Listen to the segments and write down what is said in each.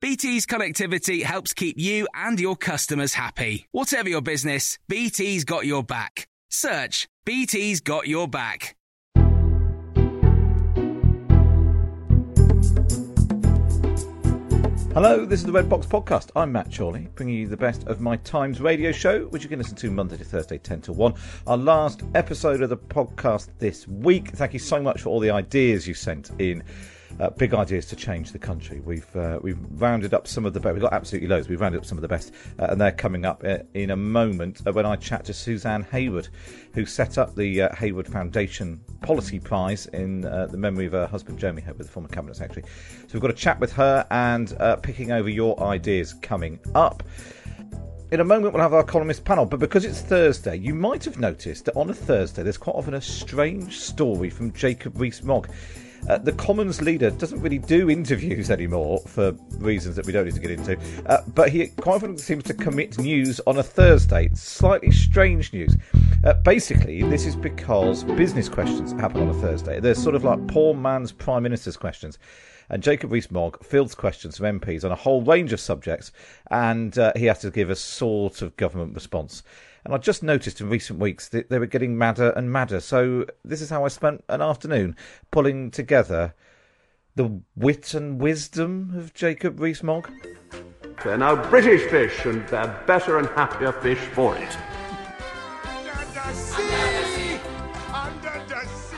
BT's connectivity helps keep you and your customers happy. Whatever your business, BT's got your back. Search BT's got your back. Hello, this is the Red Box Podcast. I'm Matt Chorley, bringing you the best of my Times radio show, which you can listen to Monday to Thursday, 10 to 1. Our last episode of the podcast this week. Thank you so much for all the ideas you sent in. Uh, big ideas to change the country. We've uh, we've rounded up some of the best. We've got absolutely loads. We've rounded up some of the best, uh, and they're coming up uh, in a moment uh, when I chat to Suzanne Heywood, who set up the uh, Heywood Foundation Policy Prize in the memory of her husband Jeremy Heywood, the former cabinet secretary. So we've got a chat with her and picking over your ideas coming up. In a moment, we'll have our columnist panel, but because it's Thursday, you might have noticed that on a Thursday, there's quite often a strange story from Jacob Rees Mogg. Uh, the Commons leader doesn't really do interviews anymore for reasons that we don't need to get into, uh, but he quite often seems to commit news on a Thursday. Slightly strange news. Uh, basically, this is because business questions happen on a Thursday. They're sort of like poor man's Prime Minister's questions. And Jacob Rees-Mogg fields questions from MPs on a whole range of subjects, and uh, he has to give a sort of government response. And I just noticed in recent weeks that they were getting madder and madder. So this is how I spent an afternoon pulling together the wit and wisdom of Jacob Rees-Mogg. They're now British fish, and they're better and happier fish for it. Under the sea, under the sea.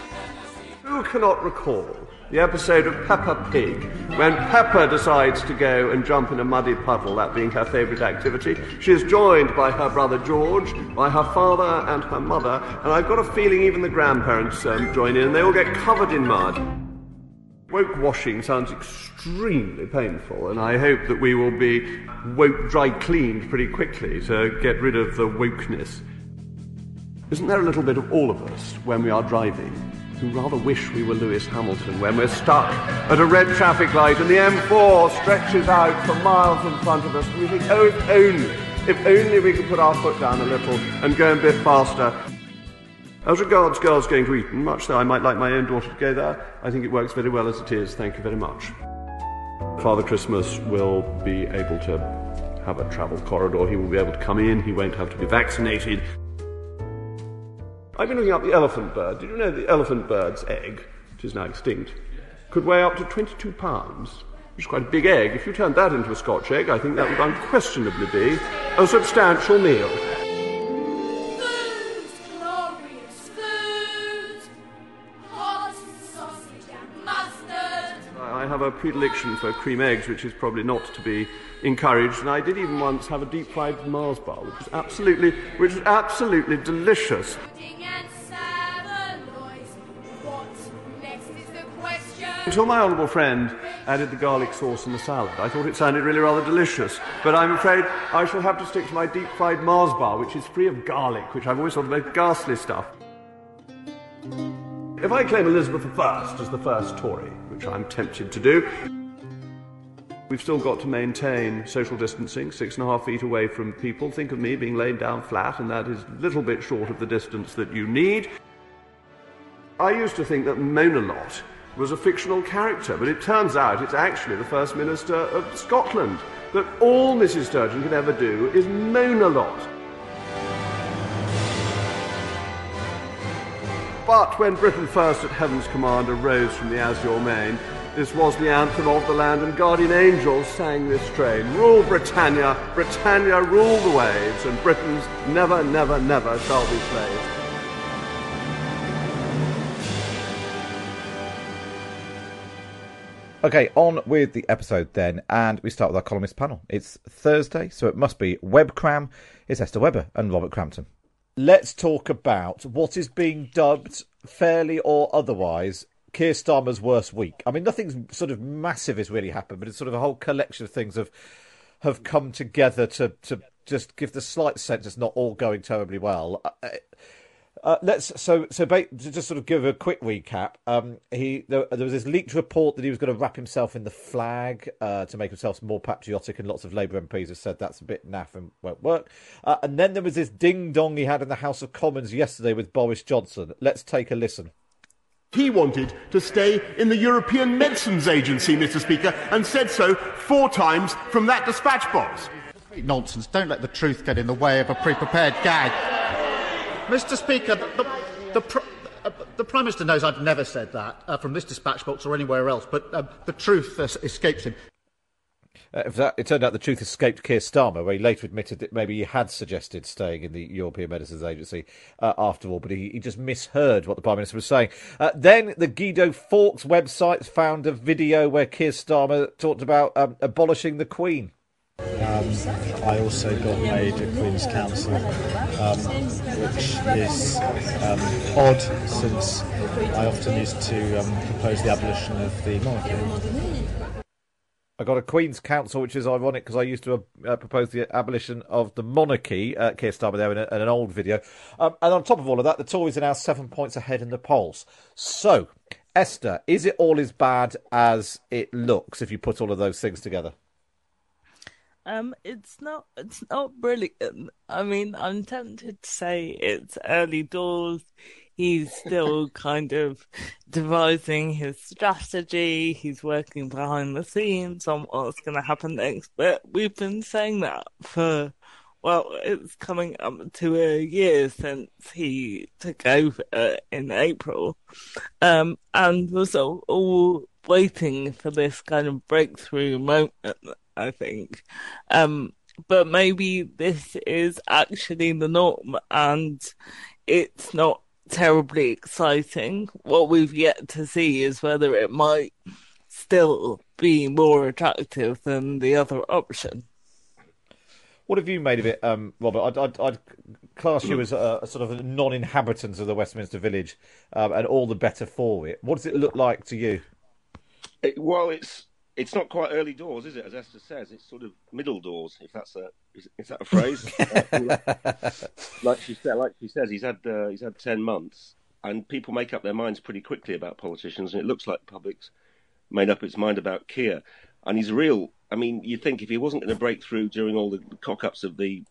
Who cannot recall the episode of Peppa Pig, when Peppa decides to go and jump in a muddy puddle, that being her favourite activity. She is joined by her brother George, by her father and her mother, and I've got a feeling even the grandparents um, join in, and they all get covered in mud. Woke washing sounds extremely painful, and I hope that we will be woke dry cleaned pretty quickly to get rid of the wokeness. Isn't there a little bit of all of us when we are driving? Who rather wish we were Lewis Hamilton when we're stuck at a red traffic light and the M4 stretches out for miles in front of us. And we think, oh, if only, if only we could put our foot down a little and go a bit faster. As regards girls going to Eton, much though I might like my own daughter to go there, I think it works very well as it is. Thank you very much. Father Christmas will be able to have a travel corridor. He will be able to come in. He won't have to be vaccinated. I've been looking up the elephant bird. Did you know the elephant bird's egg, which is now extinct, could weigh up to 22 pounds? Which is quite a big egg. If you turned that into a Scotch egg, I think that would unquestionably be a substantial meal. Have a predilection for cream eggs, which is probably not to be encouraged. And I did even once have a deep fried Mars bar, which was absolutely, which was absolutely delicious. Until my honourable friend added the garlic sauce in the salad, I thought it sounded really rather delicious. But I'm afraid I shall have to stick to my deep fried Mars bar, which is free of garlic, which I've always thought of as ghastly stuff. If I claim Elizabeth I as the first Tory, which I'm tempted to do, we've still got to maintain social distancing, six and a half feet away from people. Think of me being laid down flat, and that is a little bit short of the distance that you need. I used to think that Mona Lott was a fictional character, but it turns out it's actually the First Minister of Scotland. That all Mrs. Sturgeon can ever do is moan a lot. But when Britain first at Heaven's command arose from the azure main, this was the anthem of the land, and guardian angels sang this strain. Rule Britannia, Britannia rule the waves, and Britons never, never, never shall be slaves. Okay, on with the episode then, and we start with our columnist panel. It's Thursday, so it must be Web Webcram. It's Esther Webber and Robert Crampton. Let's talk about what is being dubbed, fairly or otherwise, Keir Starmer's worst week. I mean, nothing sort of massive has really happened, but it's sort of a whole collection of things have have come together to to just give the slight sense it's not all going terribly well. Uh, Uh, let's so so ba- to just sort of give a quick recap. Um, he there, there, was this leaked report that he was going to wrap himself in the flag uh, to make himself more patriotic, and lots of Labour MPs have said that's a bit naff and won't work. Uh, and then there was this ding dong he had in the House of Commons yesterday with Boris Johnson. Let's take a listen. He wanted to stay in the European Medicines Agency, Mr. Speaker, and said so four times from that dispatch box. Nonsense. Don't let the truth get in the way of a pre prepared gag. Mr. Speaker, the, the, the, uh, the, Prime Minister knows I've never said that uh, from this dispatch box or anywhere else, but uh, the truth uh, escapes him. Uh, that, it turned out the truth escaped Keir Starmer, where he later admitted that maybe he had suggested staying in the European Medicines Agency uh, after all, but he, he, just misheard what the Prime Minister was saying. Then the Guido Fawkes website found a video where Keir Starmer talked about um, abolishing the Queen. Um, I also got made a Queen's Counsel, um, which is um, odd since I often used to um, propose the abolition of the monarchy. I got a Queen's Counsel, which is ironic because I used to uh, propose the abolition of the monarchy. Uh, Keir Starmer there in, a, in an old video. Um, and on top of all of that, the Tories are now seven points ahead in the polls. So, Esther, is it all as bad as it looks if you put all of those things together? Um, it's not. It's not brilliant. I mean, I'm tempted to say it's early doors. He's still kind of devising his strategy. He's working behind the scenes on what's going to happen next. But we've been saying that for well, it's coming up to a year since he took over in April, um, and was all, all waiting for this kind of breakthrough moment I think. Um, but maybe this is actually the norm and it's not terribly exciting. What we've yet to see is whether it might still be more attractive than the other option. What have you made of it, um, Robert? I'd, I'd, I'd, class you as a, a, sort of a non-inhabitant of the Westminster Village, um, and all the better for it. What does it look like to you? It, well, it's it's not quite early doors, is it? As Esther says, it's sort of middle doors. If that's a is, is that a phrase? like she said, like she says, he's had uh, he's had ten months, and people make up their minds pretty quickly about politicians, and it looks like the public's made up its mind about Keir, and he's real. I mean, you think if he wasn't going to break through during all the cock-ups of the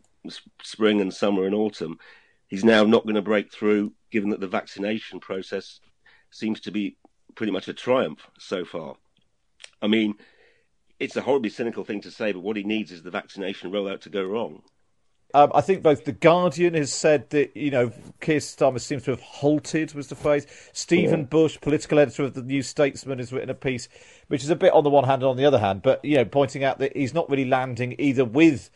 spring and summer and autumn, he's now not going to break through, given that the vaccination process seems to be pretty much a triumph so far. I mean, it's a horribly cynical thing to say, but what he needs is the vaccination rollout to go wrong. Um, I think both the Guardian has said that you know Keir Starmer seems to have halted was the phrase. Stephen yeah. Bush, political editor of the New Statesman, has written a piece which is a bit on the one hand and on the other hand, but you know pointing out that he's not really landing either with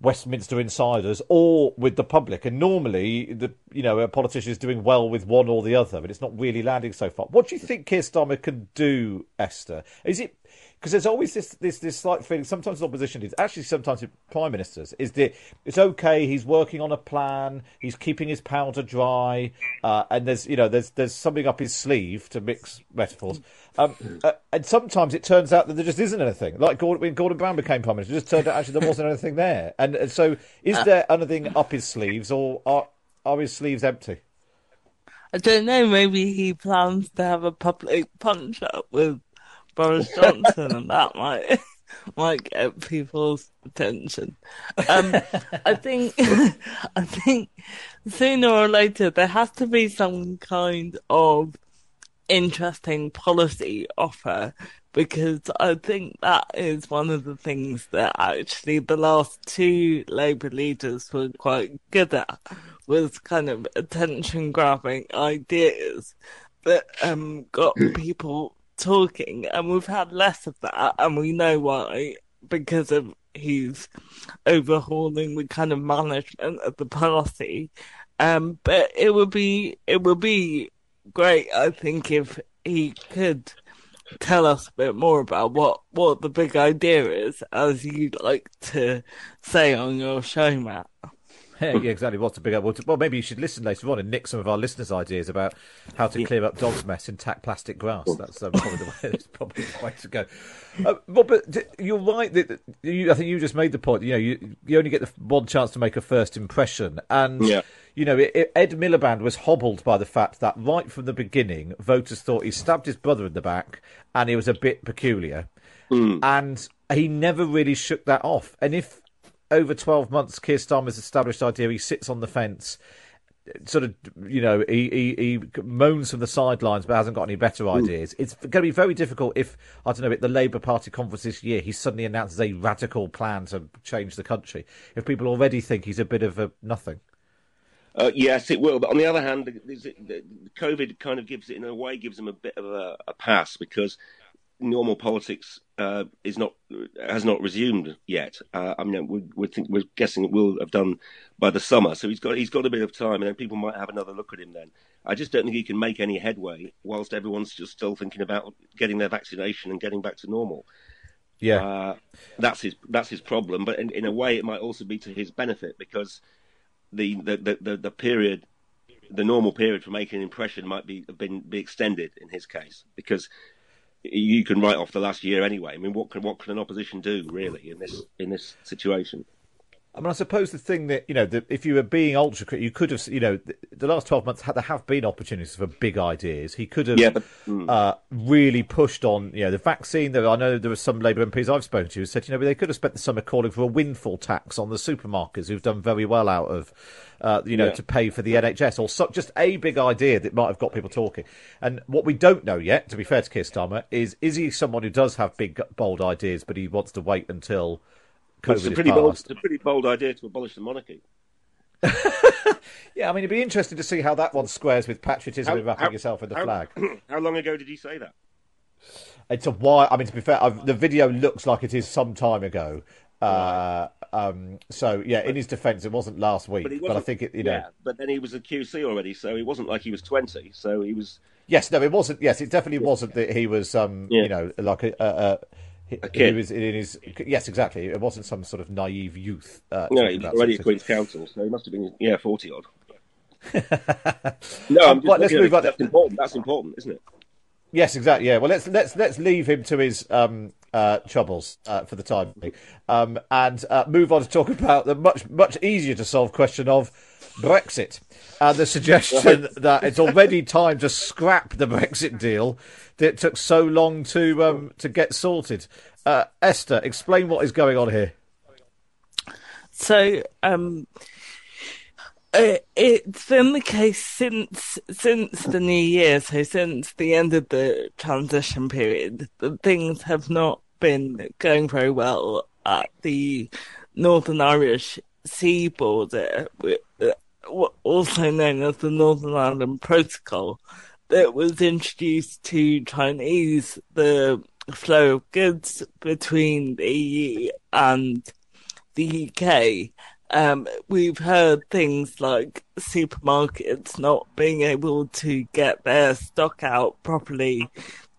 Westminster insiders or with the public. And normally, the you know a politician is doing well with one or the other, but it's not really landing so far. What do you think Keir Starmer can do, Esther? Is it because there's always this this this slight feeling. Sometimes in opposition is actually sometimes it prime ministers is that it's okay. He's working on a plan. He's keeping his powder dry, uh, and there's you know there's there's something up his sleeve to mix metaphors. Um, uh, and sometimes it turns out that there just isn't anything. Like Gordon, when Gordon Brown became prime minister, it just turned out actually there wasn't anything there. And, and so, is there anything up his sleeves, or are are his sleeves empty? I don't know. Maybe he plans to have a public punch up with Boris Johnson, and that might might get people's attention. Um, I think I think sooner or later there has to be some kind of interesting policy offer because I think that is one of the things that actually the last two Labour leaders were quite good at was kind of attention grabbing ideas that um, got people talking, and we've had less of that, and we know why because of he's overhauling the kind of management of the party. Um, but it would be it would be great, I think, if he could tell us a bit more about what, what the big idea is, as you like to say on your show, Matt. Yeah, yeah, exactly. What's the big well, well, maybe you should listen later on and nick some of our listeners' ideas about how to clear up dog's mess in tack plastic grass. That's um, probably the way. That's probably the way to go. Uh, well, but you're right. That you, I think you just made the point. You know, you you only get the one chance to make a first impression, and Yeah. you know, it, it- Ed Miliband was hobbled by the fact that right from the beginning, voters thought he stabbed his brother in the back and he was a bit peculiar. And he never really shook that off. And if over 12 months, Keir Starmer's established idea, he sits on the fence, sort of, you know, he, he, he moans from the sidelines but hasn't got any better ideas. It's going to be very difficult if, I don't know, at the Labour Party conference this year, he suddenly announces a radical plan to change the country. If people already think he's a bit of a nothing. Uh, yes, it will. But on the other hand, the, the, the COVID kind of gives it, in a way, gives them a bit of a, a pass because normal politics uh, is not has not resumed yet. Uh, I mean, we, we think, we're guessing it will have done by the summer. So he's got he's got a bit of time, and then people might have another look at him. Then I just don't think he can make any headway whilst everyone's just still thinking about getting their vaccination and getting back to normal. Yeah. Uh, that's his that's his problem. But in, in a way, it might also be to his benefit because the the, the, the, the period, the normal period for making an impression might be been be extended in his case because you can write off the last year anyway. I mean, what can what can an opposition do really in this in this situation? I mean, I suppose the thing that you know, that if you were being ultra critical, you could have, you know, the, the last twelve months had there have been opportunities for big ideas. He could have Yeah, but- mm. uh, really pushed on, you know, the vaccine. There, I know there were some Labour MPs I've spoken to who said, you know, they could have spent the summer calling for a windfall tax on the supermarkets who've done very well out of, uh, you know, Yeah. to pay for the NHS or so, just a big idea that might have got people talking. And what we don't know yet, to be fair to Keir Starmer, is is he someone who does have big bold ideas, but he wants to wait until It's COVID a is pretty bold, it's a pretty bold idea to abolish the monarchy. Yeah, I mean, it'd be interesting to see how that one squares with patriotism How- and wrapping how- yourself in the how- flag. How long ago did he say that? It's a while. I mean, to be fair, I've, the video looks like it is some time ago. Uh, um, so yeah, in his defence, it wasn't last week, he but, I think it, you know, yeah, but then he was a QC already, so it wasn't like he was twenty. So he was yes, no, it wasn't. Yes, it definitely wasn't that he was, um, Yeah. you know, like a. a, a he, A kid. he was in his yes, exactly. It wasn't some sort of naive youth. Uh, no, he was already at Queen's Counsel, so he must have been yeah forty odd. no, I'm just Right, let's move on. That's important. That's important, isn't it? Yes, exactly. Yeah. Well, let's let's let's leave him to his um, uh, troubles uh, for the time being, um, and uh, move on to talk about the much much easier to solve question of Brexit and the suggestion that it's already time to scrap the Brexit deal that took so long to um, to get sorted. Uh, Esther, explain what is going on here. So, um, uh, it's been the case since since the new year, so since the end of the transition period, that things have not been going very well at the Northern Irish sea border, wi- uh, wha- also known as the Northern Ireland Protocol, that was introduced to ease the flow of goods between the EU and the UK, um, we've heard things like supermarkets not being able to get their stock out properly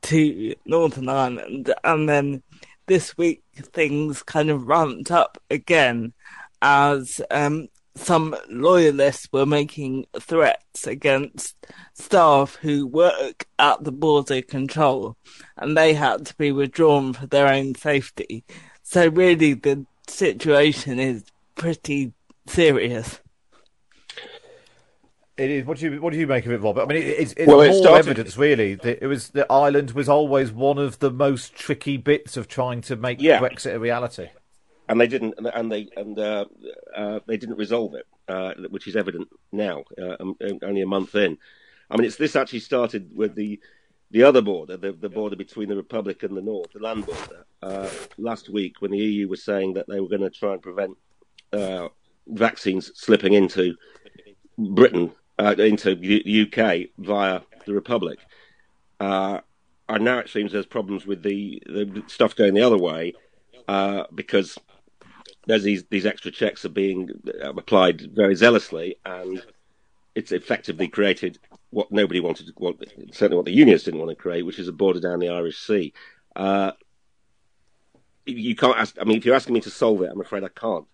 to Northern Ireland, and then this week things kind of ramped up again as um, some loyalists were making threats against staff who work at the border control, and they had to be withdrawn for their own safety. So really, the situation is pretty serious. It is. What do you what do you make of it, Rob? I mean, it, it's, it's Well, it more started- evidence, really. That it was that Ireland was always one of the most tricky bits of trying to make Yeah. Brexit a reality. And they didn't, and they and uh, uh, they didn't resolve it, uh, which is evident now, uh, um, only a month in. I mean, it's this actually started with the the other border, the, the border between the Republic and the North, the land border, uh, last week when the EU was saying that they were going to try and prevent uh, vaccines slipping into Britain, uh, into the UK via the Republic. Uh, and now it seems there's problems with the, the stuff going the other way uh, because there's these, these extra checks are being applied very zealously and it's effectively created what nobody wanted, what, certainly what the unions didn't want to create, which is a border down the Irish Sea. Uh, you can't ask. I mean, if you're asking me to solve it, I'm afraid I can't.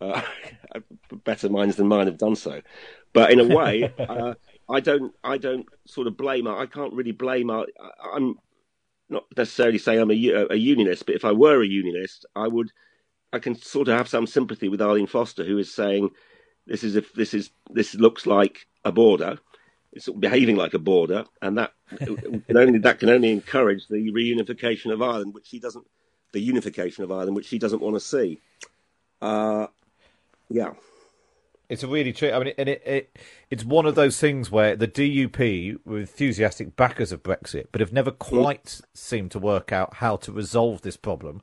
Uh, better minds than mine have done so, but in a way, uh, I don't. I don't sort of blame. I can't really blame. I, I'm not necessarily saying I'm a, a unionist, but if I were a unionist, I would. I can sort of have some sympathy with Arlene Foster, who is saying this is if this is this looks like a border. It's behaving like a border, and that can only that can only encourage the reunification of Ireland, which she doesn't. The unification of Ireland, which she doesn't want to see. Uh, yeah. It's a really tricky. I mean, and it, it it's one of those things where the DUP were enthusiastic backers of Brexit, but have never mm. quite mm. seemed to work out how to resolve this problem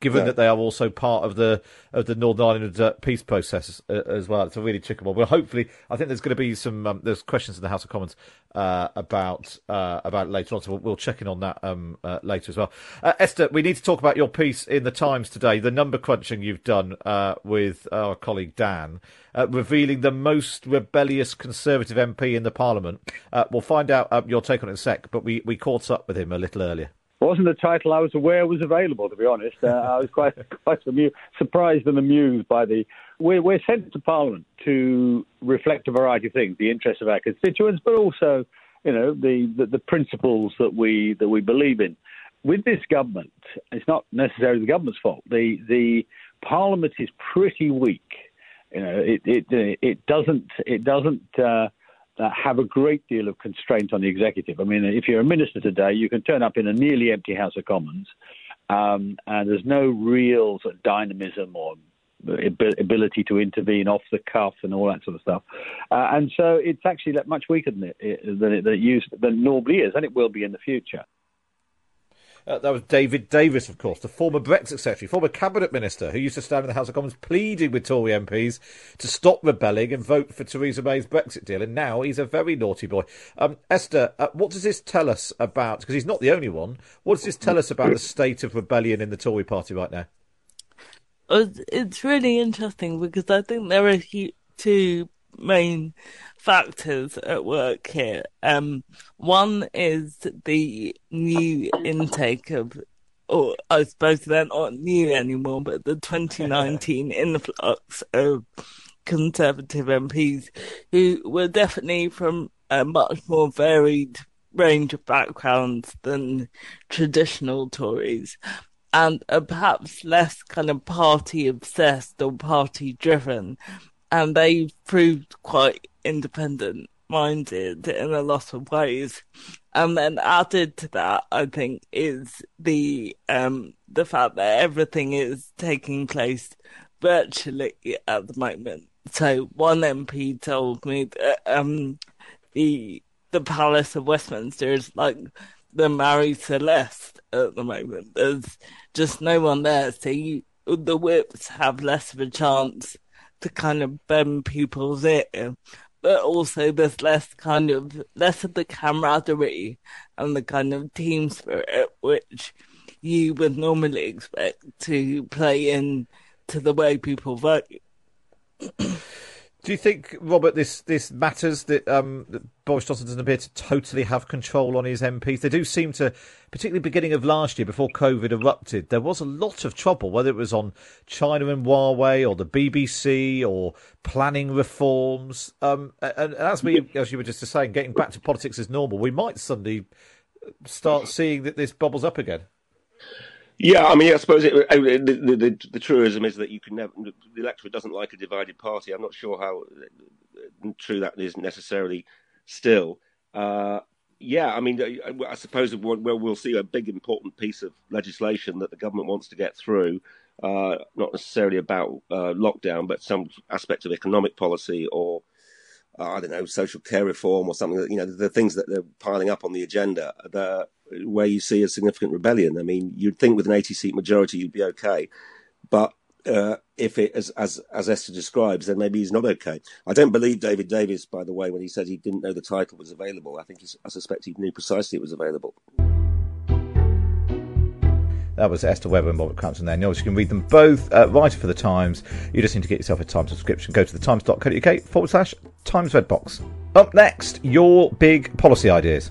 given yeah. that they are also part of the of the Northern Ireland uh, peace process uh, as well. It's a really tricky one. Well, hopefully, I think there's going to be some um, there's questions in the House of Commons uh, about uh, about later on, so we'll, we'll, check in on that um, uh, later as well. Uh, Esther, we need to talk about your piece in the Times today, the number crunching you've done with our colleague Dan. revealing the most rebellious Conservative MP in the Parliament. we'll find out your take on it in a sec, but we, we caught up with him a little earlier wasn't a title I was aware was available, to be honest. Uh, I was quite quite amused, surprised and amused by the. We're, we're sent to Parliament to reflect a variety of things, the interests of our constituents, but also, you know, the, the, the principles that we that we believe in. With this government, it's not necessarily the government's fault. The the Parliament is pretty weak. You know, it it it doesn't it doesn't. Uh, have a great deal of constraint on the executive. I mean, if you're a minister today, you can turn up in a nearly empty House of Commons, um, and there's no real sort of dynamism or ability to intervene off the cuff and all that sort of stuff. Uh, and so it's actually much weaker than it, than it, than it used than it normally is, and it will be in the future. Uh, that was David Davis, of course, the former Brexit secretary, former cabinet minister, who used to stand in the House of Commons pleading with Tory MPs to stop rebelling and vote for Theresa May's Brexit deal. And now he's a very naughty boy. Um, Esther, uh, what does this tell us about? Because he's not the only one. What does this tell us about the state of rebellion in the Tory party right now? It's really interesting because I think there are two main factors at work here. Um, one is the new intake of, or I suppose they're not new anymore, but the 2019 influx of Conservative MPs who were definitely from a much more varied range of backgrounds than traditional Tories and are perhaps less kind of party obsessed or party driven and they proved quite independent minded in a lot of ways. And then added to that, I think, is the um the fact that everything is taking place virtually at the moment. So one MP told me that um the the Palace of Westminster is like the Marie Celeste at the moment. There's just no one there, so you, the whips have less of a chance to kind of bend people's ear, but also there's less kind of less of the camaraderie and the kind of team spirit which you would normally expect to play in to the way people vote. Do you think, Robert, this this matters that, um, that Boris Johnson doesn't appear to totally have control on his MPs? They do seem to, particularly beginning of last year, before COVID erupted, there was a lot of trouble, whether it was on China and Huawei or the BBC or planning reforms. Um, and, and as we, as you were just saying, getting back to politics as normal, we might suddenly start seeing that this bubbles up again. Yeah, I mean, I suppose it, the, the, the, truism is that you can never, the electorate doesn't like a divided party. I'm not sure how uh, true that is necessarily still. Uh, yeah, I mean, I suppose we'll, we'll see a big important piece of legislation that the government wants to get through, uh, not necessarily about uh, lockdown, but some aspect of economic policy or uh, I don't know, social care reform or something. You know, the things that they're piling up on the agenda, where you see a significant rebellion. I mean, you'd think with an 80 seat majority you'd be okay, but uh, if it, as, as as Esther describes, then maybe he's not okay. I don't believe David Davis, by the way, when he said he didn't know the title was available. I think I suspect he knew precisely it was available. That was Esther Webber and Robert Crampton there. And you can read them both. Uh, writer for the Times. You just need to get yourself a Times subscription. Go to thetimes.co.uk forward slash Times Red Box. Up next, your big policy ideas.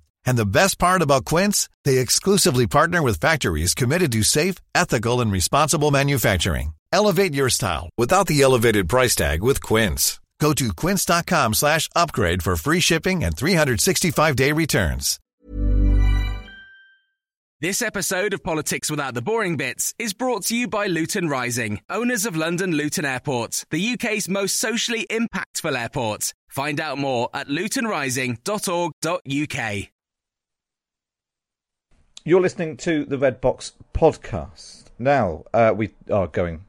And the best part about Quince, they exclusively partner with factories committed to safe, ethical and responsible manufacturing. Elevate your style without the elevated price tag with Quince. Go to quince.com/upgrade for free shipping and 365-day returns. This episode of Politics Without the Boring Bits is brought to you by Luton Rising, owners of London Luton Airport, the UK's most socially impactful airport. Find out more at lutonrising.org.uk. You're listening to the Red Box podcast. Now, uh, we are going.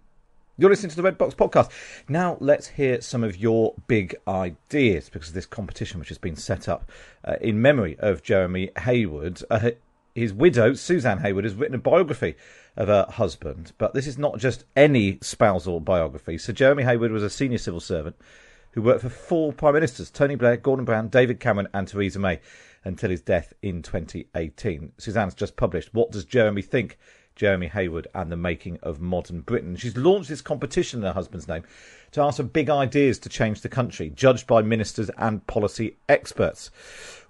You're listening to the Red Box podcast. Now, let's hear some of your big ideas because of this competition which has been set up uh, in memory of Jeremy Heywood. Uh, his widow, Suzanne Heywood, has written a biography of her husband, but this is not just any spousal biography. So, Jeremy Heywood was a senior civil servant who worked for four prime ministers Tony Blair, Gordon Brown, David Cameron, and Theresa May until his death in 2018. Suzanne's just published What Does Jeremy Think? Jeremy Heywood and the Making of Modern Britain. She's launched this competition in her husband's name to ask for big ideas to change the country, judged by ministers and policy experts.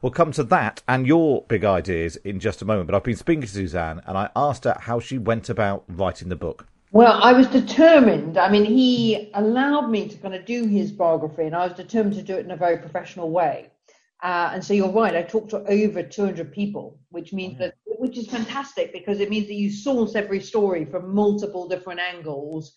We'll come to that and your big ideas in just a moment, but I've been speaking to Suzanne and I asked her how she went about writing the book. Well, I was determined. I mean, he allowed me to kind of do his biography, and I was determined to do it in a very professional way. Uh, and so you're right. I talked to over 200 people, which means that, which is fantastic because it means that you source every story from multiple different angles.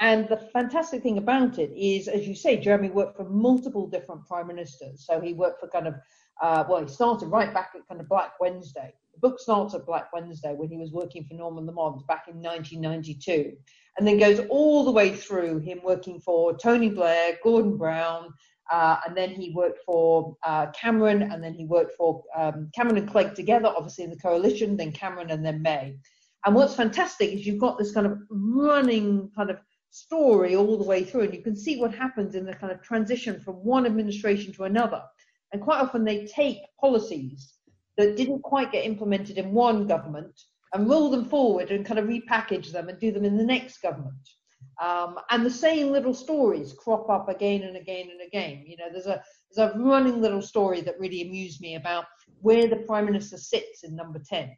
And the fantastic thing about it is, as you say, Jeremy worked for multiple different prime ministers. So he worked for kind of, uh, well, he started right back at kind of Black Wednesday. The book starts at Black Wednesday when he was working for Norman Lamont back in 1992, and then goes all the way through him working for Tony Blair, Gordon Brown, uh, and then he worked for uh, Cameron, and then he worked for um, Cameron and Clegg together, obviously in the coalition, then Cameron and then May. And what's fantastic is you've got this kind of running kind of story all the way through, and you can see what happens in the kind of transition from one administration to another. And quite often they take policies that didn't quite get implemented in one government and roll them forward and kind of repackage them and do them in the next government. Um, and the same little stories crop up again and again and again. You know, there's a there's a running little story that really amused me about where the prime minister sits in number ten,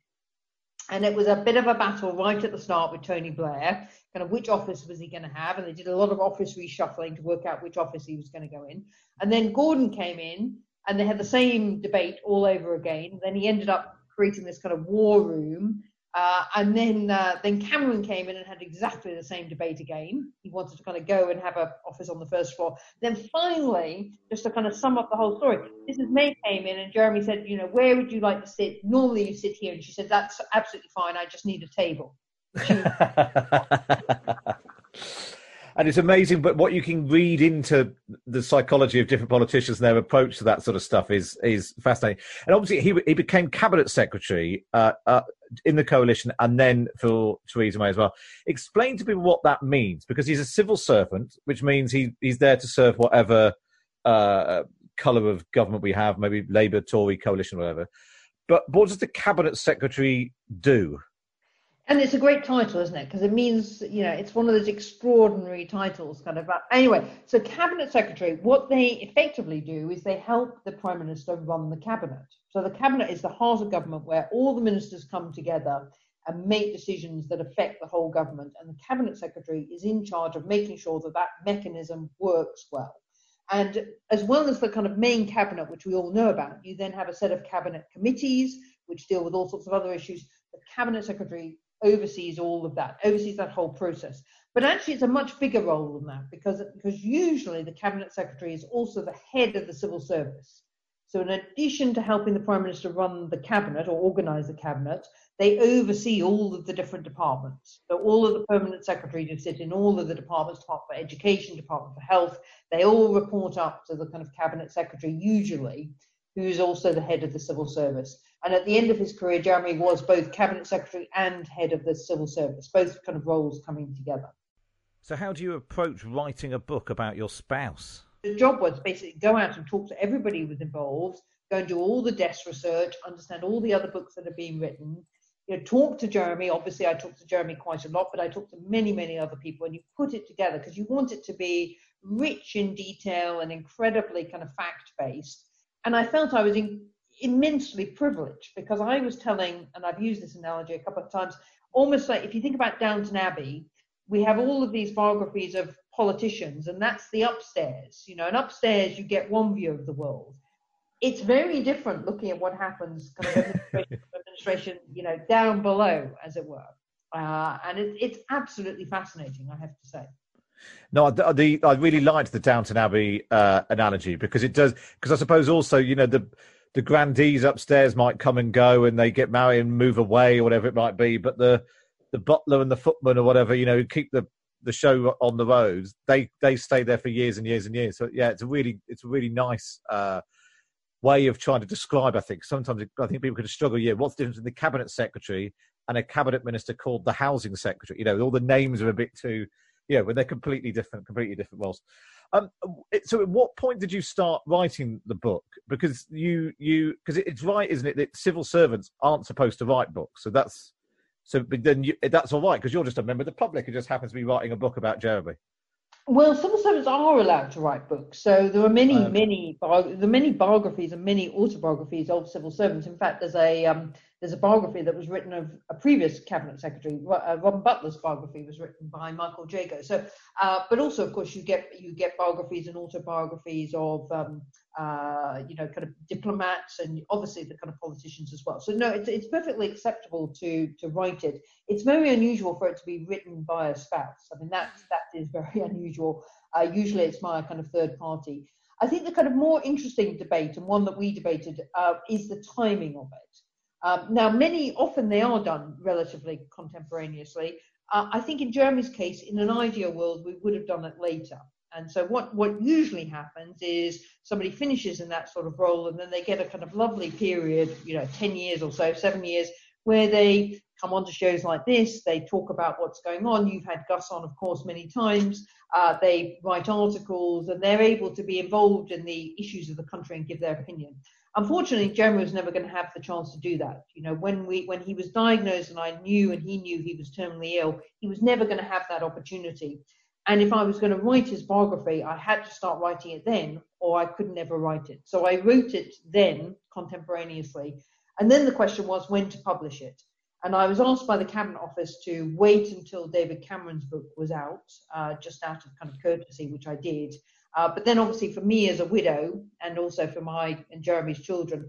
and it was a bit of a battle right at the start with Tony Blair. Kind of which office was he going to have, and they did a lot of office reshuffling to work out which office he was going to go in. And then Gordon came in, and they had the same debate all over again. Then he ended up creating this kind of war room uh, and then uh, then Cameron came in and had exactly the same debate again. He wanted to kind of go and have an office on the first floor. Then finally, just to kind of sum up the whole story, Mrs. May came in and Jeremy said, you know, where would you like to sit? Normally you sit here, and she said, that's absolutely fine. I just need a table. and it's amazing but what you can read into the psychology of different politicians and their approach to that sort of stuff is is fascinating. And obviously he he became cabinet secretary uh, uh, in the coalition and then for Theresa May as well. Explain to people what that means because he's a civil servant which means he he's there to serve whatever uh, color of government we have maybe Labour Tory coalition whatever. But what does the cabinet secretary do and it's a great title, isn't it? Because it means, you know, it's one of those extraordinary titles, kind of. Anyway, so cabinet secretary, what they effectively do is they help the prime minister run the cabinet. So the cabinet is the heart of government where all the ministers come together and make decisions that affect the whole government. And the cabinet secretary is in charge of making sure that that mechanism works well. And as well as the kind of main cabinet, which we all know about, you then have a set of cabinet committees which deal with all sorts of other issues. The cabinet secretary oversees all of that, oversees that whole process. But actually, it's a much bigger role than that because, because usually the cabinet secretary is also the head of the civil service. So, in addition to helping the prime minister run the cabinet or organise the cabinet, they oversee all of the different departments. So, all of the permanent secretaries sit in all of the departments, Department for Education, Department for Health, they all report up to the kind of cabinet secretary usually, who's also the head of the civil service. And at the end of his career, Jeremy was both cabinet secretary and head of the civil service, both kind of roles coming together. So, how do you approach writing a book about your spouse? The job was basically go out and talk to everybody who was involved, go and do all the desk research, understand all the other books that are being written. You know, talk to Jeremy. Obviously, I talked to Jeremy quite a lot, but I talked to many, many other people, and you put it together because you want it to be rich in detail and incredibly kind of fact based. And I felt I was in, immensely privileged because I was telling, and I've used this analogy a couple of times, almost like if you think about Downton Abbey, we have all of these biographies of politicians, and that's the upstairs, you know, and upstairs you get one view of the world. It's very different looking at what happens kind of administration, administration you know, down below, as it were. Uh, and it, it's absolutely fascinating, I have to say. No, the, the, I really liked the Downton Abbey uh, analogy because it does. Because I suppose also, you know, the the grandees upstairs might come and go, and they get married and move away, or whatever it might be. But the the butler and the footman or whatever, you know, keep the the show on the roads. They they stay there for years and years and years. So yeah, it's a really it's a really nice uh, way of trying to describe. I think sometimes I think people could struggle. Yeah, what's the difference in the cabinet secretary and a cabinet minister called the housing secretary? You know, all the names are a bit too. Yeah, when they're completely different, completely different roles. Um, so, at what point did you start writing the book? Because you, you, because it's right, isn't it, that civil servants aren't supposed to write books. So that's, so but then you, that's all right because you're just a member of the public who just happens to be writing a book about Jeremy. Well, civil servants are allowed to write books. So there are many, um, many, are many biographies and many autobiographies of civil servants. In fact, there's a um, there's a biography that was written of a previous cabinet secretary. Uh, Robin Butler's biography was written by Michael Jago. So, uh, but also, of course, you get you get biographies and autobiographies of um, uh, you know kind of diplomats and obviously the kind of politicians as well. So no, it's it's perfectly acceptable to to write it. It's very unusual for it to be written by a spouse. I mean that that is very unusual. Uh, usually, it's my kind of third party. I think the kind of more interesting debate and one that we debated uh, is the timing of it. Um, now, many, often they are done relatively contemporaneously. Uh, I think in Jeremy's case, in an ideal world, we would have done it later. And so what, what usually happens is somebody finishes in that sort of role and then they get a kind of lovely period, you know, 10 years or so, seven years, where they come on to shows like this, they talk about what's going on. You've had Gus on, of course, many times. Uh, they write articles and they're able to be involved in the issues of the country and give their opinion. Unfortunately, Jeremy was never going to have the chance to do that. You know, when we when he was diagnosed and I knew and he knew he was terminally ill, he was never going to have that opportunity. And if I was going to write his biography, I had to start writing it then, or I could never write it. So I wrote it then, contemporaneously. And then the question was when to publish it. And I was asked by the Cabinet Office to wait until David Cameron's book was out, uh, just out of kind of courtesy, which I did. Uh, but then, obviously, for me as a widow, and also for my and Jeremy's children,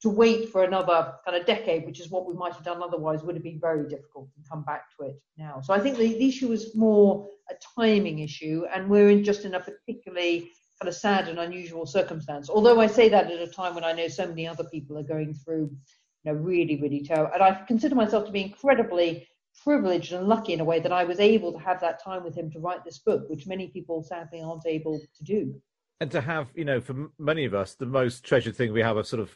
to wait for another kind of decade, which is what we might have done otherwise, would have been very difficult to come back to it now. So I think the, the issue is more a timing issue, and we're in just in a particularly kind of sad and unusual circumstance. Although I say that at a time when I know so many other people are going through, you know, really, really terrible. And I consider myself to be incredibly privileged and lucky in a way that I was able to have that time with him to write this book, which many people sadly aren't able to do. And to have, you know, for many of us, the most treasured thing we have are sort of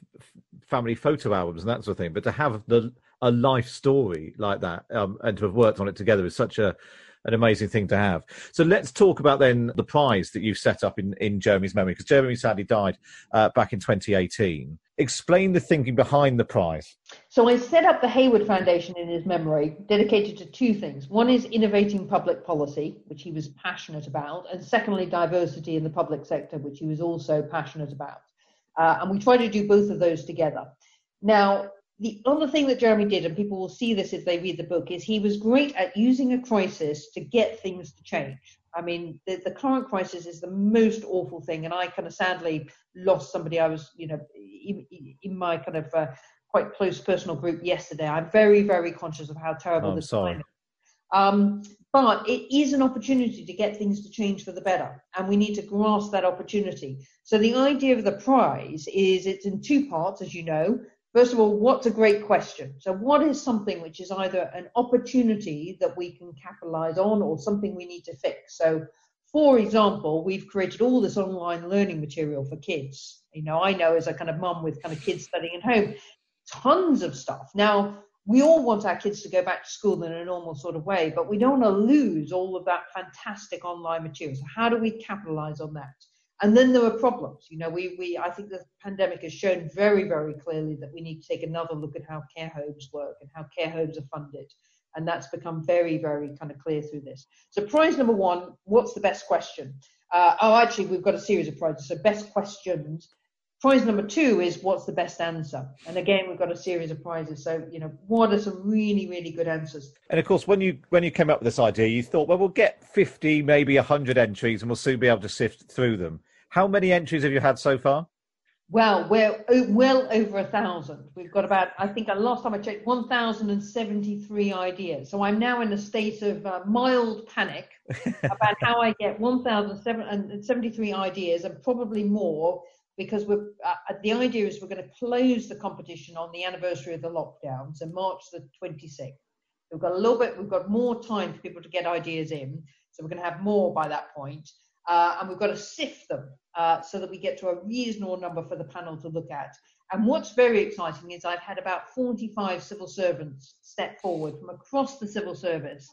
family photo albums and that sort of thing. But to have the a life story like that um, and to have worked on it together is such a an amazing thing to have. So let's talk about then the prize that you've set up in, in Jeremy's memory, because Jeremy sadly died uh, back in 2018. Explain the thinking behind the prize. So I set up the Heywood Foundation in his memory, dedicated to two things. One is innovating public policy, which he was passionate about, and secondly, diversity in the public sector, which he was also passionate about. Uh, and we try to do both of those together. Now, the other thing that Jeremy did, and people will see this if they read the book, is he was great at using a crisis to get things to change. I mean, the, the current crisis is the most awful thing, and I kind of sadly lost somebody I was, you know, in, in my kind of uh, quite close personal group yesterday. I'm very, very conscious of how terrible Oh, this sorry. time is. Um, but it is an opportunity to get things to change for the better, and we need to grasp that opportunity. So the idea of the prize is it's in two parts, as you know. First of all, what's a great question? So what is something which is either an opportunity that we can capitalize on or something we need to fix? So for example, we've created all this online learning material for kids. You know, I know as a kind of mum with kind of kids studying at home, tons of stuff. Now, we all want our kids to go back to school in a normal sort of way, but we don't want to lose all of that fantastic online material. So how do we capitalize on that? And then there are problems. You know, we, we I think the pandemic has shown very, very clearly that we need to take another look at how care homes work and how care homes are funded. And that's become very, very kind of clear through this. So prize number one, what's the best question? Uh, oh, actually, we've got a series of prizes. So best questions. Prize number two is what's the best answer? And again, we've got a series of prizes. So, you know, what are some really, really good answers? And of course, when you when you came up with this idea, you thought, well, we'll get fifty, maybe hundred entries, and we'll soon be able to sift through them. How many entries have you had so far? Well, we're well over a thousand. We've got about, I think, uh, last time I checked, 1,073 ideas. So I'm now in a state of uh, mild panic about how I get 1,073 ideas and probably more because we're, uh, the idea is we're going to close the competition on the anniversary of the lockdown, so March the 26th. We've got a little bit, we've got more time for people to get ideas in, so we're going to have more by that point. Uh, and we've got to sift them uh, so that we get to a reasonable number for the panel to look at. And what's very exciting is I've had about 45 civil servants step forward from across the civil service,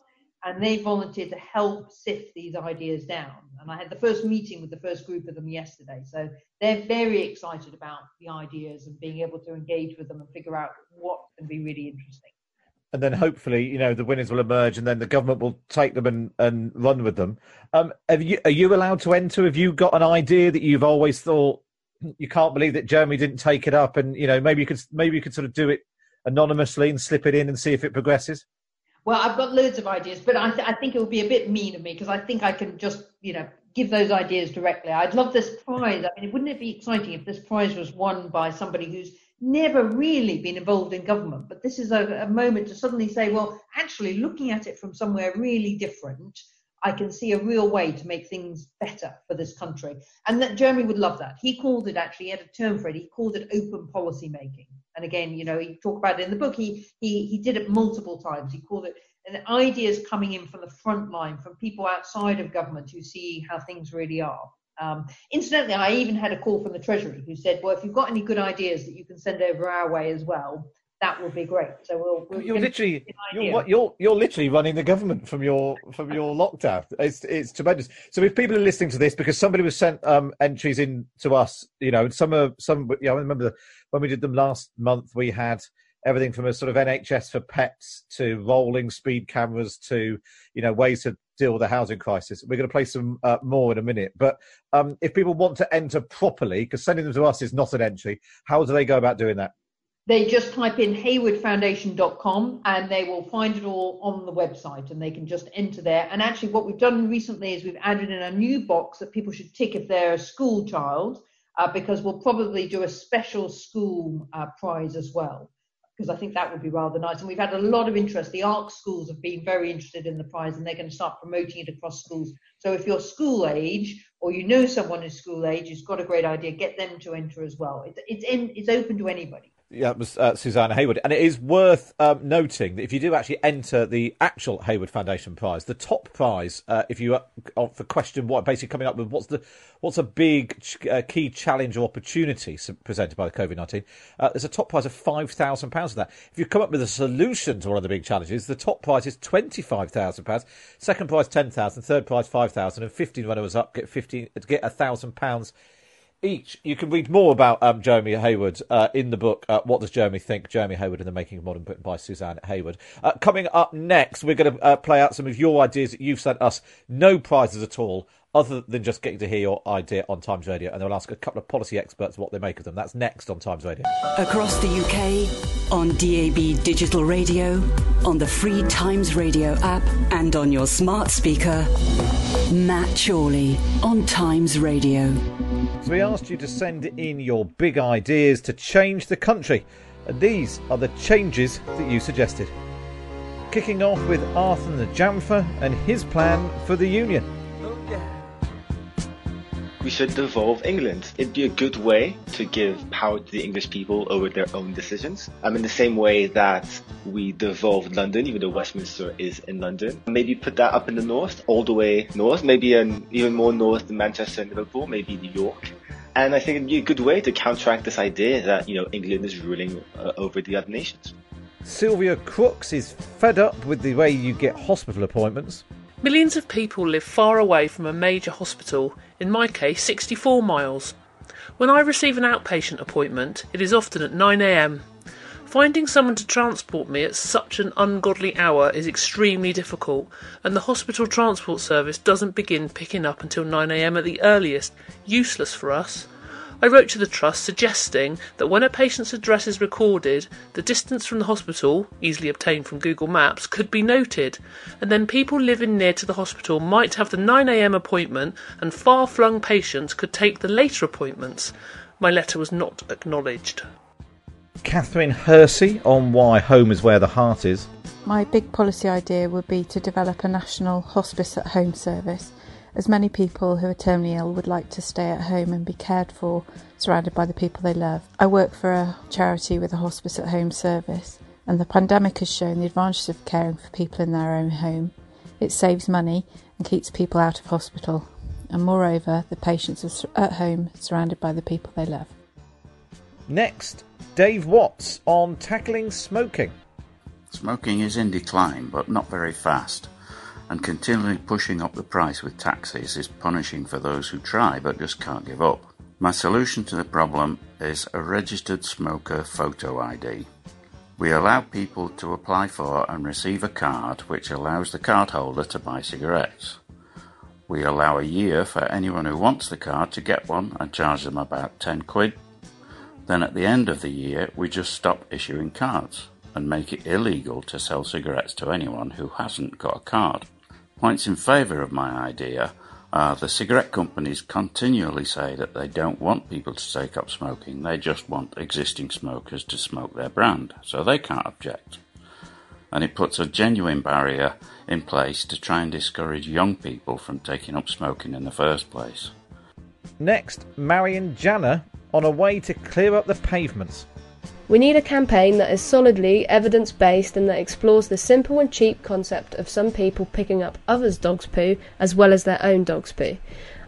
and they volunteered to help sift these ideas down. And I had the first meeting with the first group of them yesterday, so they're very excited about the ideas and being able to engage with them and figure out what can be really interesting. And then hopefully, you know, the winners will emerge, and then the government will take them and, and run with them. Um, you, are you allowed to enter? Have you got an idea that you've always thought you can't believe that Jeremy didn't take it up, and you know, maybe you could maybe you could sort of do it anonymously and slip it in and see if it progresses? Well, I've got loads of ideas, but I, th- I think it would be a bit mean of me because I think I can just, you know, give those ideas directly. I'd love this prize. I mean, wouldn't it be exciting if this prize was won by somebody who's never really been involved in government? But this is a, a moment to suddenly say, well, actually, looking at it from somewhere really different, I can see a real way to make things better for this country. And that Jeremy would love that. He called it actually, he had a term for it, he called it open policy making. And again, you know, he talked about it in the book. He he he did it multiple times. He called it and ideas coming in from the front line, from people outside of government who see how things really are. Um, incidentally, I even had a call from the Treasury who said, "Well, if you've got any good ideas that you can send over our way as well, that would be great." So we'll. we'll You're literally you're, you're you're literally running the government from your from your lockdown. It's it's tremendous. So if people are listening to this, because somebody was sent um, entries in to us, you know, and some are some. Know, I remember when we did them last month, we had everything from a sort of NHS for pets to rolling speed cameras to you know ways to deal with the housing crisis. We're going to play some uh, more in a minute, but um, if people want to enter properly, because sending them to us is not an entry, how do they go about doing that? They just type in heywoodfoundation.com and they will find it all on the website and they can just enter there. And actually, what we've done recently is we've added in a new box that people should tick if they're a school child, uh, because we'll probably do a special school uh, prize as well. Because I think that would be rather nice. And we've had a lot of interest. The Ark schools have been very interested in the prize and they're going to start promoting it across schools. So if you're school age or you know someone who's school age who's got a great idea, get them to enter as well. It's, it's, in, it's open to anybody. Yeah, it was uh, Suzanne Heywood. And it is worth um, noting that if you do actually enter the actual Heywood Foundation prize, the top prize, uh, if you uh, for question what, basically coming up with what's the what's a big ch- uh, key challenge or opportunity presented by the COVID nineteen, uh, there's a top prize of five thousand pounds for that. If you come up with a solution to one of the big challenges, the top prize is twenty five thousand pounds. Second prize 10000 third prize 5000 and 15 runners up get fifteen get a thousand pounds each. You can read more about um, Jeremy Heywood uh, in the book, uh, What Does Jeremy Think? Jeremy Heywood and the Making of Modern Britain by Suzanne Heywood. Uh, coming up next, we're going to uh, play out some of your ideas that you've sent us. No prizes at all, other than just getting to hear your idea on Times Radio, and we'll ask a couple of policy experts what they make of them. That's next on Times Radio. Across the UK, on DAB digital radio, on the free Times Radio app, and on your smart speaker. Matt Chorley on Times Radio. So we asked you to send in your big ideas to change the country, and these are the changes that you suggested. Kicking off with Arthur Jamfer and his plan for the Union. We should devolve England. It'd be a good way to give power to the English people over their own decisions. Um, in the same way that we devolved London, even though Westminster is in London. Maybe put that up in the north, all the way north, maybe an, even more north than Manchester and Liverpool, maybe New York. And I think it'd be a good way to counteract this idea that, you know, England is ruling uh, over the other nations. Sylvia Crooks is fed up with the way you get hospital appointments. Millions of people live far away from a major hospital, in my case 64 miles. When I receive an outpatient appointment, it is often at 9am. Finding someone to transport me at such an ungodly hour is extremely difficult, and the hospital transport service doesn't begin picking up until 9am at the earliest. Useless for us. I wrote to the Trust suggesting that when a patient's address is recorded, the distance from the hospital, easily obtained from Google Maps, could be noted, and then people living near to the hospital might have the 9am appointment and far flung patients could take the later appointments. My letter was not acknowledged. Catherine Hersey on why home is where the heart is. My big policy idea would be to develop a national hospice at home service as many people who are terminally ill would like to stay at home and be cared for, surrounded by the people they love. I work for a charity with a hospice at home service, and the pandemic has shown the advantages of caring for people in their own home. It saves money and keeps people out of hospital, and moreover, the patients are at home surrounded by the people they love. Next, Dave Watts on tackling smoking. Smoking is in decline, but not very fast and continually pushing up the price with taxes is punishing for those who try but just can't give up. My solution to the problem is a registered smoker photo ID. We allow people to apply for and receive a card which allows the cardholder to buy cigarettes. We allow a year for anyone who wants the card to get one and charge them about 10 quid. Then at the end of the year, we just stop issuing cards and make it illegal to sell cigarettes to anyone who hasn't got a card. Points in favour of my idea are the cigarette companies continually say that they don't want people to take up smoking, they just want existing smokers to smoke their brand, so they can't object. And it puts a genuine barrier in place to try and discourage young people from taking up smoking in the first place. Next, Marion Janner on a way to clear up the pavements. We need a campaign that is solidly evidence based and that explores the simple and cheap concept of some people picking up others' dog's poo as well as their own dog's poo.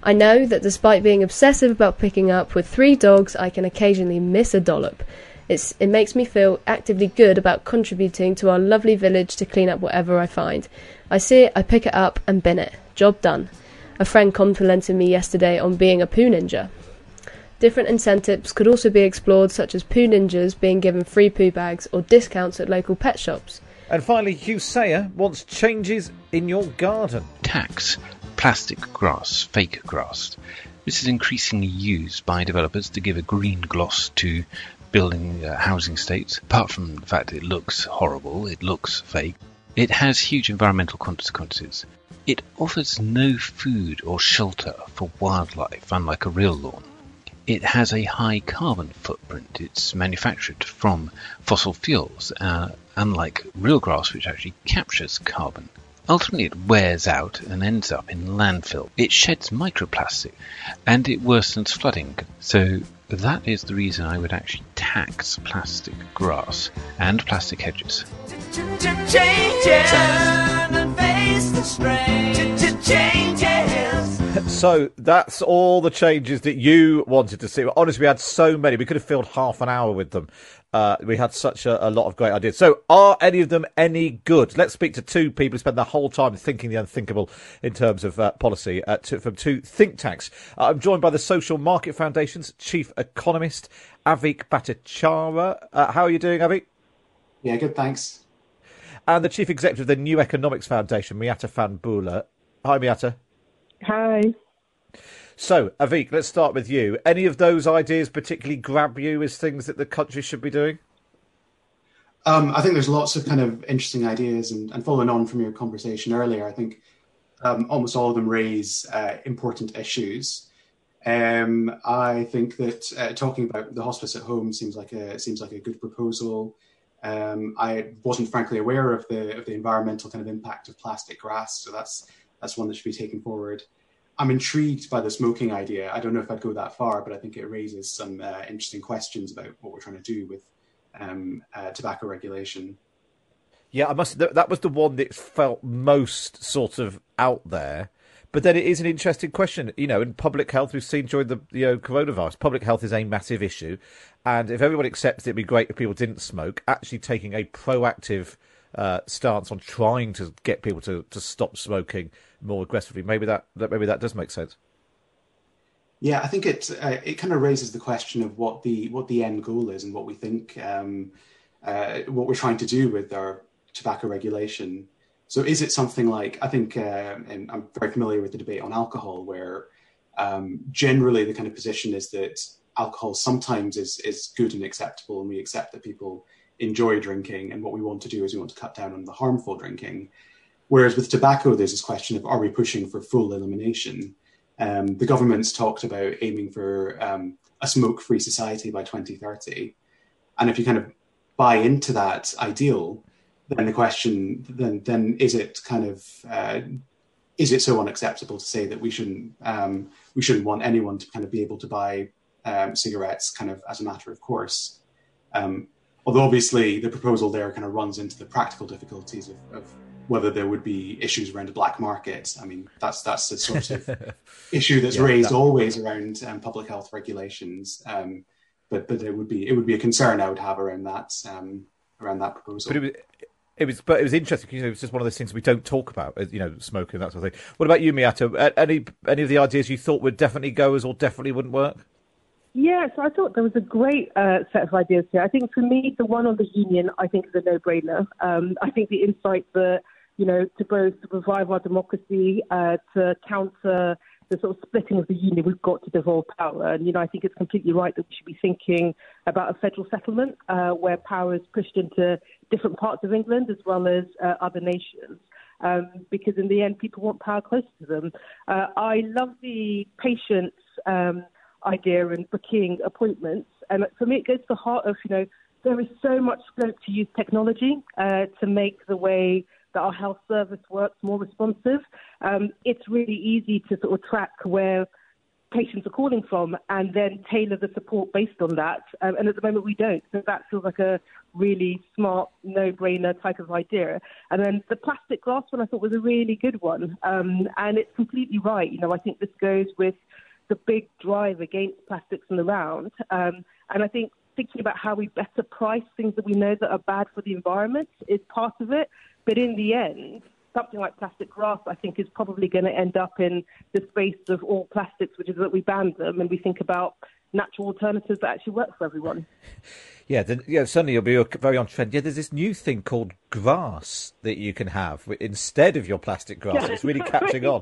I know that despite being obsessive about picking up with three dogs, I can occasionally miss a dollop. It's, it makes me feel actively good about contributing to our lovely village to clean up whatever I find. I see it, I pick it up, and bin it. Job done. A friend complimented me yesterday on being a poo ninja. Different incentives could also be explored, such as poo ninjas being given free poo bags or discounts at local pet shops. And finally, Hugh Sayer wants changes in your garden. Tax plastic grass, fake grass. This is increasingly used by developers to give a green gloss to building uh, housing estates. Apart from the fact it looks horrible, it looks fake, it has huge environmental consequences. It offers no food or shelter for wildlife, unlike a real lawn. It has a high carbon footprint. It's manufactured from fossil fuels, uh, unlike real grass, which actually captures carbon. Ultimately, it wears out and ends up in landfill. It sheds microplastic and it worsens flooding. So, that is the reason I would actually tax plastic grass and plastic hedges. So that's all the changes that you wanted to see. Honestly, we had so many. We could have filled half an hour with them. Uh, we had such a, a, lot of great ideas. So, are any of them any good? Let's speak to two people who spend their whole time thinking the unthinkable in terms of uh, policy uh, to, from two think tanks. Uh, I'm joined by the Social Market Foundation's chief economist, Aveek Bhattacharya. Uh, how are you doing, Aveek? Yeah, good, thanks. And the chief executive of the New Economics Foundation, Miatta Fahnbulleh. Hi, Miatta. Hi. So, Aveek, let's start with you. Any of those ideas particularly grab you as things that the country should be doing? Um, I think there's lots of kind of interesting ideas, and, and following on from your conversation earlier, I think um, almost all of them raise uh, important issues. Um, I think that uh, talking about the hospice at home seems like a seems like a good proposal. Um, I wasn't frankly aware of the of the environmental kind of impact of plastic grass, so that's that's one that should be taken forward. I'm intrigued by the smoking idea. I don't know if I'd go that far, but I think it raises some uh, interesting questions about what we're trying to do with um, uh, tobacco regulation. Yeah, I must. That was the one that felt most sort of out there. But then it is an interesting question, you know. In public health, we've seen during the you know coronavirus, public health is a massive issue, and if everyone accepts it, it'd be great if people didn't smoke. Actually, taking a proactive uh, stance on trying to get people to, to stop smoking more aggressively, maybe that, that maybe that does make sense. Yeah, I think it uh, it kind of raises the question of what the what the end goal is and what we think um, uh, what we're trying to do with our tobacco regulation. So, is it something like I think, uh, and I'm very familiar with the debate on alcohol, where um, generally the kind of position is that alcohol sometimes is is good and acceptable, and we accept that people enjoy drinking, and what we want to do is we want to cut down on the harmful drinking. Whereas with tobacco, there's this question of are we pushing for full elimination? Um, the government's talked about aiming for um, a smoke free society by 2030. And if you kind of buy into that ideal, then the question then then is it kind of uh, is it so unacceptable to say that we shouldn't um, we shouldn't want anyone to kind of be able to buy um, cigarettes kind of as a matter of course um, although obviously the proposal there kind of runs into the practical difficulties of, of whether there would be issues around a black market. I mean, that's that's the sort of issue that's yeah, raised that... always around um, public health regulations. Um, but but it would be it would be a concern I would have around that um, around that proposal. But it it was, but it was interesting because you know, it was just one of those things we don't talk about, you know, smoking that sort of thing. What about you, Miatta? Any any of the ideas you thought would definitely go as or definitely wouldn't work? Yeah, so I thought there was a great uh, set of ideas here. I think for me, the one on the union, I think is a no-brainer. Um, I think the insight that you know, to both revive our democracy, uh, to counter the sort of splitting of the union, we've got to devolve power. And, you know, I think it's completely right that we should be thinking about a federal settlement uh, where power is pushed into different parts of England as well as uh, other nations. Um, because in the end, people want power close to them. Uh, I love the patience um, idea and booking appointments. And for me, it goes to the heart of, you know, there is so much scope to use technology uh, to make the way that our health service works more responsive. Um, it's really easy to sort of track where patients are calling from and then tailor the support based on that. Um, and at the moment, we don't. So that feels like a really smart, no brainer type of idea. And then the plastic glass one I thought was a really good one. Um, and it's completely right. You know, I think this goes with the big drive against plastics in the round. Um, and I think thinking about how we better price things that we know that are bad for the environment is part of it. But in the end, something like plastic grass, I think, is probably going to end up in the space of all plastics, which is that we ban them and we think about natural alternatives that actually work for everyone. Yeah, then, yeah. Suddenly you'll be very on trend. Yeah, there's this new thing called grass that you can have instead of your plastic grass. it's really catching on.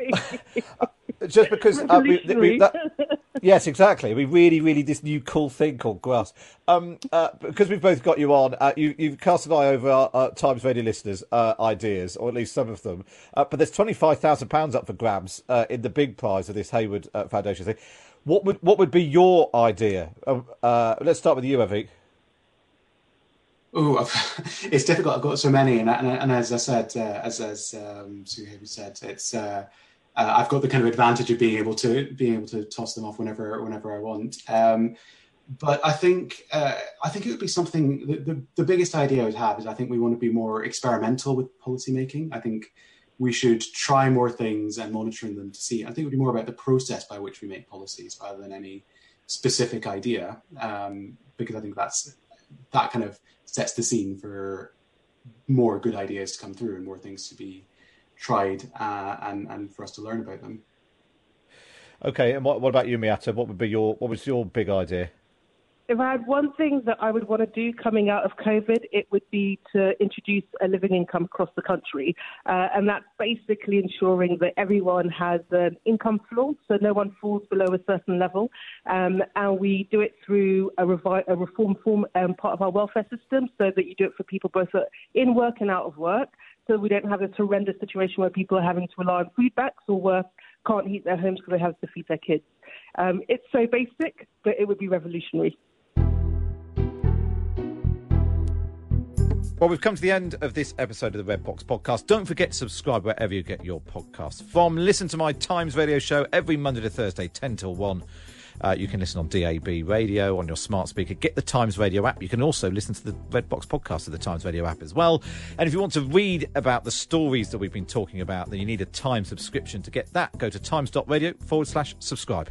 Just because uh, we, we, that, yes, exactly. We really, really this new cool thing called grass. Um, uh, because we've both got you on, uh, you, you've cast an eye over our uh, Times Radio listeners' uh, ideas, or at least some of them. Uh, but there's twenty five thousand pounds up for grabs in the big prize of this Heywood Foundation thing. What would what would be your idea? Um, let's start with you, Aveek. Oh, it's difficult. I've got so many, and, and, and as I said, as as um, Sue said, it's uh, I've got the kind of advantage of being able to being able to toss them off whenever whenever I want. Um, but I think uh, I think it would be something. The, the, the, biggest idea I would have is I think we want to be more experimental with policymaking. I think we should try more things and monitoring them to see. I think it would be more about the process by which we make policies rather than any specific idea, um, because I think that's that kind of sets the scene for more good ideas to come through and more things to be tried uh, and and for us to learn about them. Okay, and what what about you, Miatta? What would be your what was your big idea? if I had one thing that I would want to do coming out of COVID, it would be to introduce a living income across the country. Uh, and that's basically ensuring that everyone has an income floor, so no one falls below a certain level. Um, and we do it through a, revi- a reform form um, part of our welfare system, so that you do it for people both in work and out of work, so we don't have this horrendous situation where people are having to rely on food banks or worse, can't heat their homes because they have to feed their kids. Um, it's so basic, but it would be revolutionary. Well, we've come to the end of this episode of the Red Box Podcast. Don't forget to subscribe wherever you get your podcasts from. Listen to my Times radio show every Monday to Thursday, 10 till 1. Uh, you can listen on DAB radio, on your smart speaker. Get the Times Radio app. You can also listen to the Red Box podcast of the Times Radio app as well. And if you want to read about the stories that we've been talking about, then you need a Time subscription. To get that, go to times.radio forward slash subscribe.